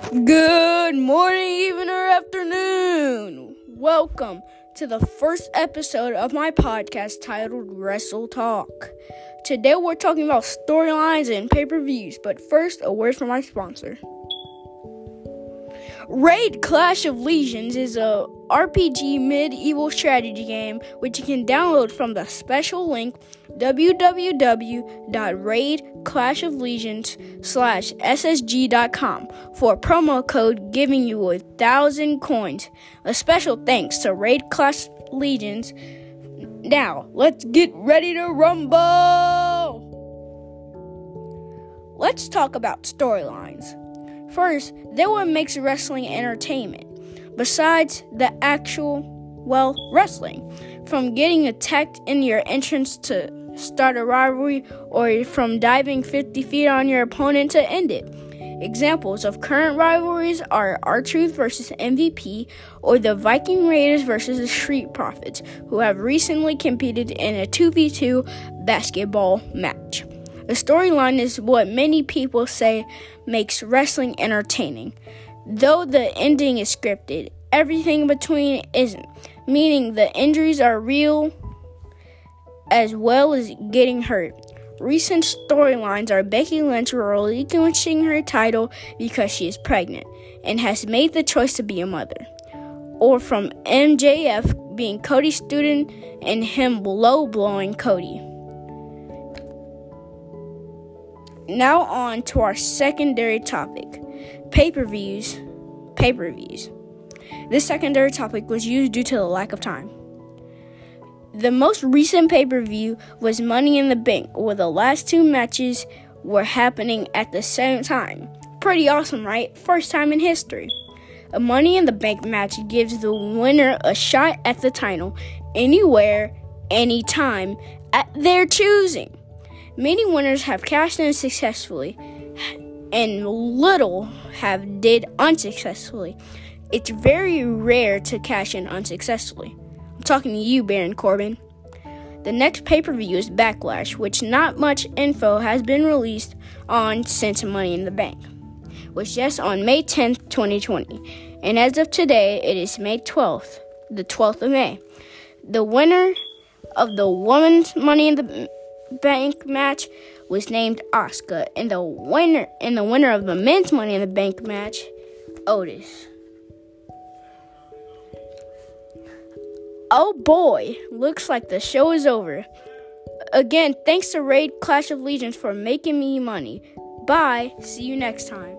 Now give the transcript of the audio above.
Good morning, evening, or afternoon. Welcome to the first episode of my podcast titled Wrestle Talk. Today we're talking about storylines and pay per views, but first, a word from my sponsor. Raid Clash of Legions is a RPG medieval strategy game which you can download from the special link www.raidclashoflegions/ssg.com for promo code giving you a thousand coins. A special thanks to Raid Clash Legions. Now, let's get ready to rumble! Let's talk about storylines. First, there what makes wrestling entertainment, besides the actual, well, wrestling. From getting attacked in your entrance to start a rivalry, or from diving 50 feet on your opponent to end it. Examples of current rivalries are R-Truth versus MVP or the Viking Raiders versus the Street Profits, who have recently competed in a 2v2 basketball match. The storyline is what many people say makes wrestling entertaining. Though the ending is scripted, everything between isn't, meaning the injuries are real as well as getting hurt. Recent storylines are Becky Lynch relinquishing her title because she is pregnant and has made the choice to be a mother, or from MJF being Cody's student and him low blowing Cody. Now, on to our secondary topic pay per views. Pay per views. This secondary topic was used due to the lack of time. The most recent pay per view was Money in the Bank, where the last two matches were happening at the same time. Pretty awesome, right? First time in history. A Money in the Bank match gives the winner a shot at the title anywhere, anytime, at their choosing. Many winners have cashed in successfully, and little have did unsuccessfully. It's very rare to cash in unsuccessfully. I'm talking to you, Baron Corbin. The next pay per view is Backlash, which not much info has been released on since Money in the Bank, was just on May 10th, 2020. And as of today, it is May 12th, the 12th of May. The winner of the Women's Money in the Bank match was named Asuka, and the winner and the winner of the men's Money in the Bank match, Otis. Oh boy, looks like the show is over. Again, thanks to Raid Clash of Legions for making me money. Bye. See you next time.